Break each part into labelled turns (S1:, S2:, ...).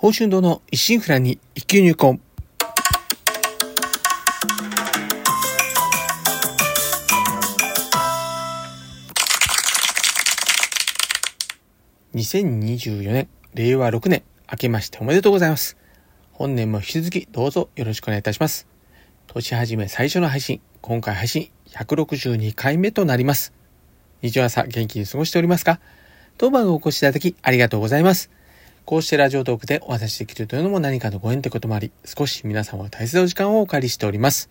S1: 宝春堂の一心不乱に一級入魂。2024年、令和6年、明けましておめでとうございます。本年も引き続きどうぞよろしくお願いいたします。年始め最初の配信、今回配信162回目となります。日曜朝元気に過ごしておりますか？当番をお越しいただきありがとうございます。こうしてラジオトークでお話しできるというのも何かのご縁ってこともあり、少し皆様は大切なお時間をお借りしております。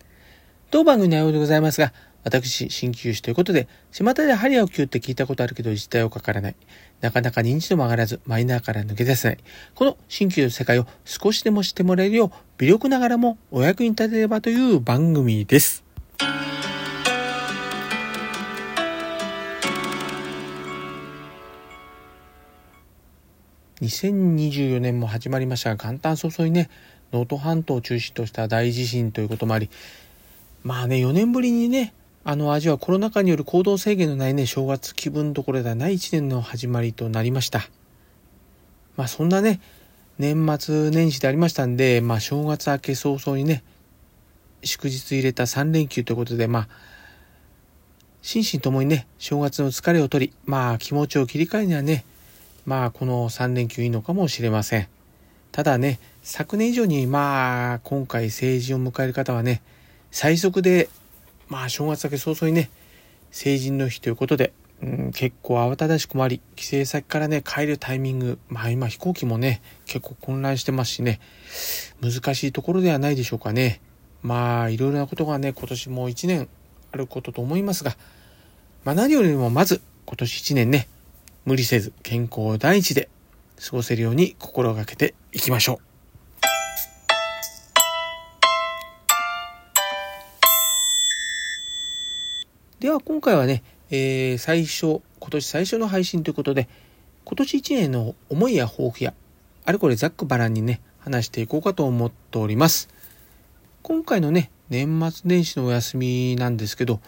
S1: 当番組の内容でございますが、私、鍼灸師ということで、巷で針を切って聞いたことあるけど実態をかからない。なかなか認知度も上がらず、マイナーから抜け出せない。この鍼灸の世界を少しでも知ってもらえるよう、微力ながらもお役に立てればという番組です。2024年も始まりましたが、元旦早々にね、能登半島を中心とした大地震ということもあり、まあね、4年ぶりにね、あの味はコロナ禍による行動制限のないね、正月気分どころではない一年の始まりとなりました。まあそんなね、年末年始でありましたんで、まあ正月明け早々にね、祝日入れた3連休ということで、まあ、心身ともにね、正月の疲れを取り、まあ気持ちを切り替えにはね、まあこの3連休いいのかもしれません。ただね、昨年以上にまあ今回成人を迎える方はね、最速でまあ正月明け早々にね成人の日ということで、うん、結構慌ただしくもあり帰省先からね帰るタイミングまあ今飛行機もね結構混乱してますしね難しいところではないでしょうかねまあいろいろなことがね今年も1年あることと思いますが、まあ、何よりもまず今年1年ね無理せず健康第一で過ごせるように心がけていきましょう。では今回はね、えー、最初、今年最初の配信ということで、今年1年の思いや抱負や、あれこれざっくばらんにね、話していこうかと思っております。今回のね、年末年始のお休みなんですけど、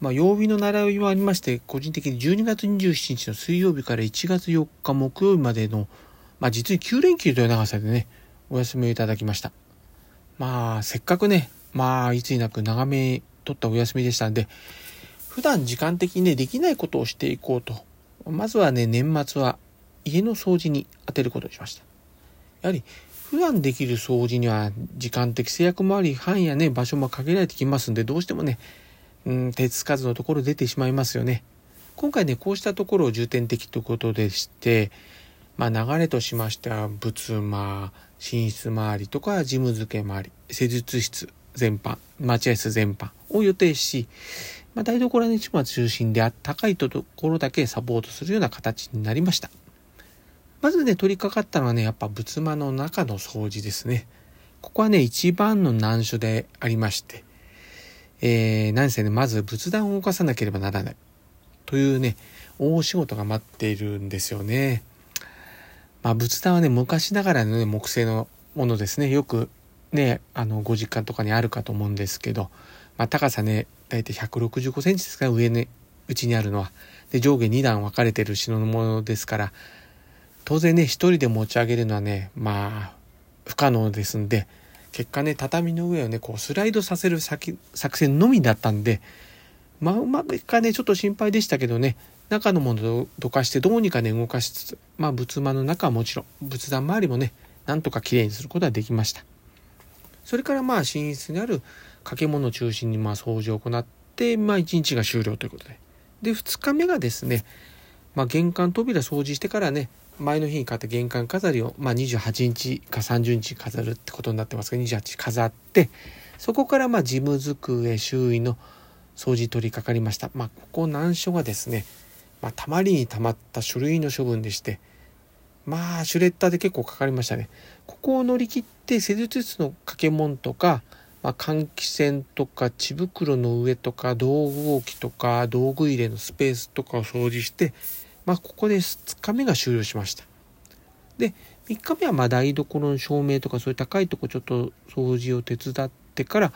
S1: まあ、曜日の習いもありまして、個人的に12月27日の水曜日から1月4日木曜日までの、まあ、実に9連休という長さでね、お休みをいただきました。まあ、せっかくね、まあ、いつになく長め取ったお休みでしたんで、普段時間的にね、できないことをしていこうと。まずはね、年末は家の掃除に当てることにしました。やはり、普段できる掃除には時間的制約もあり、範囲やね、場所も限られてきますんで、どうしてもね、うん、手つかずのところ出てしまいますよね。今回ね、こうしたところを重点的ということでして、まあ流れとしましては、仏間、寝室周りとか事務付け周り、施術室全般、待合室全般を予定し、まあ、台所の一番中心であ高いところだけサポートするような形になりました。まずね、取り掛かったのはね、やっぱ仏間の中の掃除ですね。ここはね、一番の難所でありまして、えー、何せね、まず仏壇を動かさなければならない。というね、大仕事が待っているんですよね。まあ、仏壇はね、昔ながらのね、木製のものですね。よくね、あの、ご実家とかにあるかと思うんですけど、まあ、高さね、大体165センチですから上ね、うちにあるのは。で、上下2段分かれてる品物ですから、当然ね、一人で持ち上げるのはね、まあ、不可能ですんで、結果ね、畳の上をね、こうスライドさせる作戦のみだったんで、まあ、うまくいくかね、ちょっと心配でしたけどね、中のものをどかしてどうにかね、動かしつつ、まあ、仏間の中はもちろん、仏壇周りもね、なんとかきれいにすることができました。それからまあ、寝室にある掛け物を中心にまあ掃除を行って、まあ、1日が終了ということで。で、2日目がですね、まあ、玄関扉掃除してからね、前の日に買った玄関飾りを、まあ、28日か30日飾るってことになってますが、28日飾って、そこからまあ事務机周囲の掃除取り掛かりました。まあ、ここ難所がですね、まあ、たまりにたまった書類の処分でして、まあ、シュレッダーで結構かかりましたね。ここを乗り切って、施術室の掛け物とか、まあ、換気扇とか血袋の上とか道具置きとか道具入れのスペースとかを掃除して、まあ、ここで2日目が終了しました。で、3日目はま台所の照明とかそういう高いとこちょっと掃除を手伝ってから、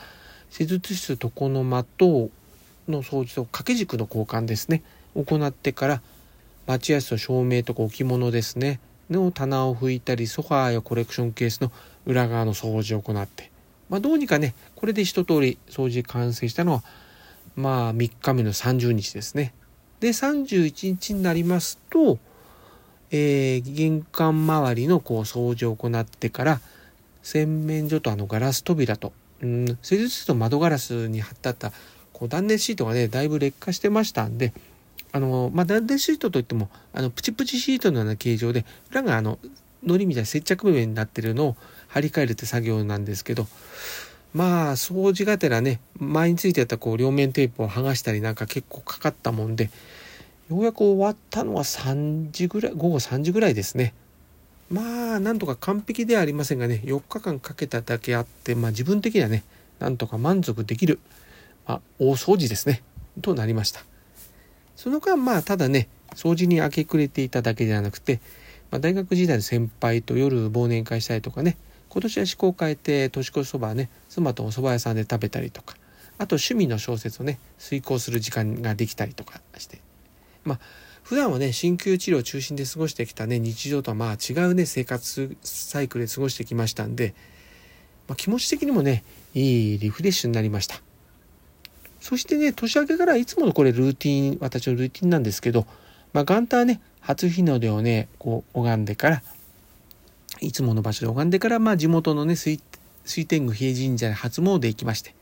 S1: 施術室床の間との掃除と掛け軸の交換ですね、行ってから、待合室の照明とか置物ですね、の棚を拭いたりソファーやコレクションケースの裏側の掃除を行って、まあ、どうにかねこれで一通り掃除完成したのはまあ3日目の30日ですね。で31日になりますと、えー、玄関周りのこう掃除を行ってから洗面所とあのガラス扉と、うん、施術室と窓ガラスに貼ってあったこう断熱シートがねだいぶ劣化してましたんであの、まあ、断熱シートといってもあのプチプチシートのような形状で裏があの糊みたいな接着部分になってるのを張り替えるって作業なんですけどまあ掃除がてらね前についてたこう両面テープを剥がしたりなんか結構かかったもんでようやく終わったのは3時ぐらい午後3時ぐらいですね。まあなんとか完璧ではありませんがね4日間かけただけあってまあ自分的にはねなんとか満足できる、まあ、大掃除ですね。となりました。その間まあただね掃除に明け暮れていただけではなくて、まあ、大学時代の先輩と夜忘年会したりとかね今年は思考を変えて年越しそばはね妻とお蕎麦屋さんで食べたりとかあと趣味の小説をね遂行する時間ができたりとかして。まあ普段はね鍼灸治療中心で過ごしてきたね日常とはまあ違うね生活サイクルで過ごしてきましたんで、まあ、気持ち的にもねいいリフレッシュになりました。そしてね年明けからいつものこれルーティン私のルーティンなんですけど、まあ、元旦はね初日の出をねこう拝んでからいつもの場所で拝んでから、まあ、地元のね、水水天宮比叡神社で初詣行きまして、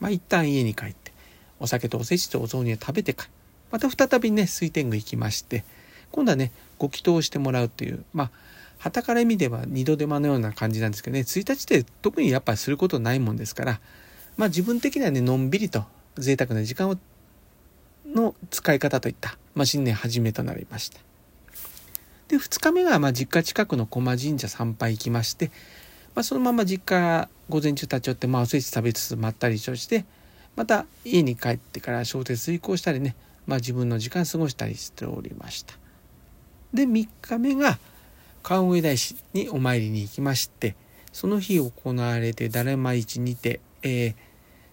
S1: まあ、一旦家に帰って、お酒とおせちとお雑煮を食べてから、また再びね、水天宮行きまして、今度はね、ご祈祷してもらうという、まあ、旗から見れば二度手間のような感じなんですけどね、1日って特にやっぱりすることないもんですから、まあ自分的にはね、のんびりと贅沢な時間をの使い方といった、まあ、新年初めとなりました。で、2日目がま実家近くの駒神社参拝行きまして、まあ、そのまま実家午前中立ち寄って、まあ、おせち食べつつまったりして、また家に帰ってから小説遂行したりね、まあ、自分の時間過ごしたりしておりました。で、3日目が川越大師にお参りに行きまして、その日行われて、だるま市にて、えー、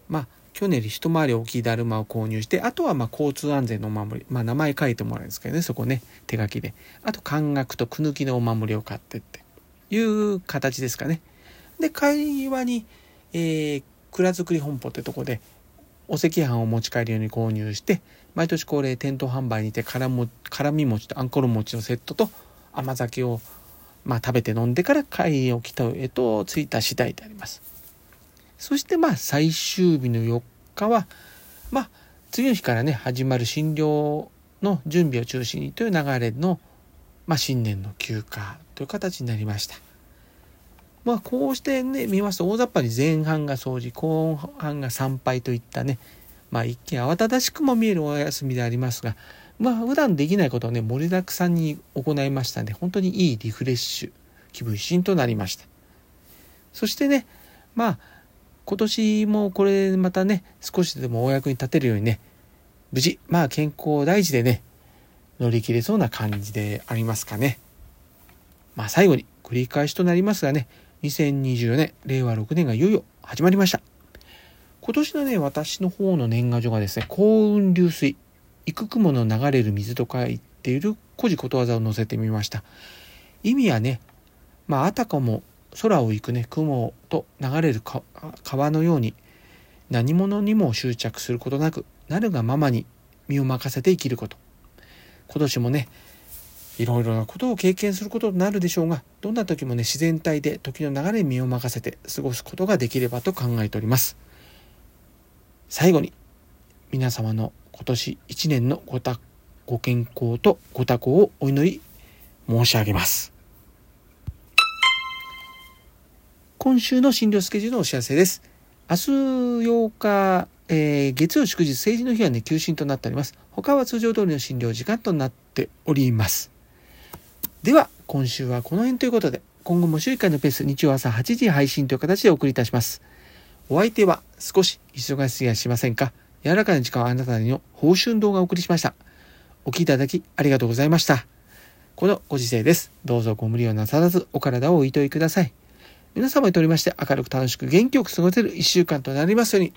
S1: まあ、去年より一回り大きいだるまを購入して、あとはま交通安全のお守り、まあ名前書いてもらうんですけどね、そこね、手書きで。あと、漢学とくぬきのお守りを買ってっていう形ですかね。で、会話に、えー、蔵造り本舗ってとこで、お赤飯を持ち帰るように購入して、毎年恒例店頭販売にて辛も辛み餅とあんころ餅のセットと甘酒を、まあ、食べて飲んでから会を来たへと着いた次第であります。そしてまあ最終日の4日は、まあ次の日からね、始まる診療の準備を中心にという流れの、まあ新年の休暇という形になりました。まあこうしてね、見ますと大雑把に前半が掃除、後半が参拝といったね、まあ一見慌ただしくも見えるお休みでありますが、まあ普段できないことをね、盛りだくさんに行いましたんで、本当にいいリフレッシュ、気分一新となりました。そしてね、まあ今年もこれまたね、少しでもお役に立てるようにね、無事、まあ健康第一でね、乗り切れそうな感じでありますかね。まあ最後に繰り返しとなりますがね、2024年、令和6年がいよいよ始まりました。今年のね、私の方の年賀状がですね、幸運流水、幾雲の流れる水と書いている古事ことわざを載せてみました。意味はね、まあ、あたかも空を行くね雲と流れる川のように何者にも執着することなくなるがままに身を任せて生きること。今年もねいろいろなことを経験することになるでしょうがどんな時もね自然体で時の流れに身を任せて過ごすことができればと考えております。最後に皆様の今年1年のごたご健康とご多幸をお祈り申し上げます。今週の診療スケジュールのお知らせです。明日8日、えー、月曜祝日、成人の日はね、休診となっております。他は通常通りの診療時間となっております。では、今週はこの辺ということで、今後も週1回のペース、日曜朝8時配信という形でお送りいたします。お相手は少し忙しすぎやしませんか？柔らかな時間をあなたにの報春動画をお送りしました。お聴きいただきありがとうございました。このご時世です。どうぞご無理をなさらずお体をおいといください。皆様にとりまして明るく楽しく元気よく過ごせる一週間となりますように。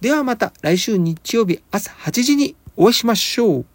S1: ではまた来週日曜日朝8時にお会いしましょう。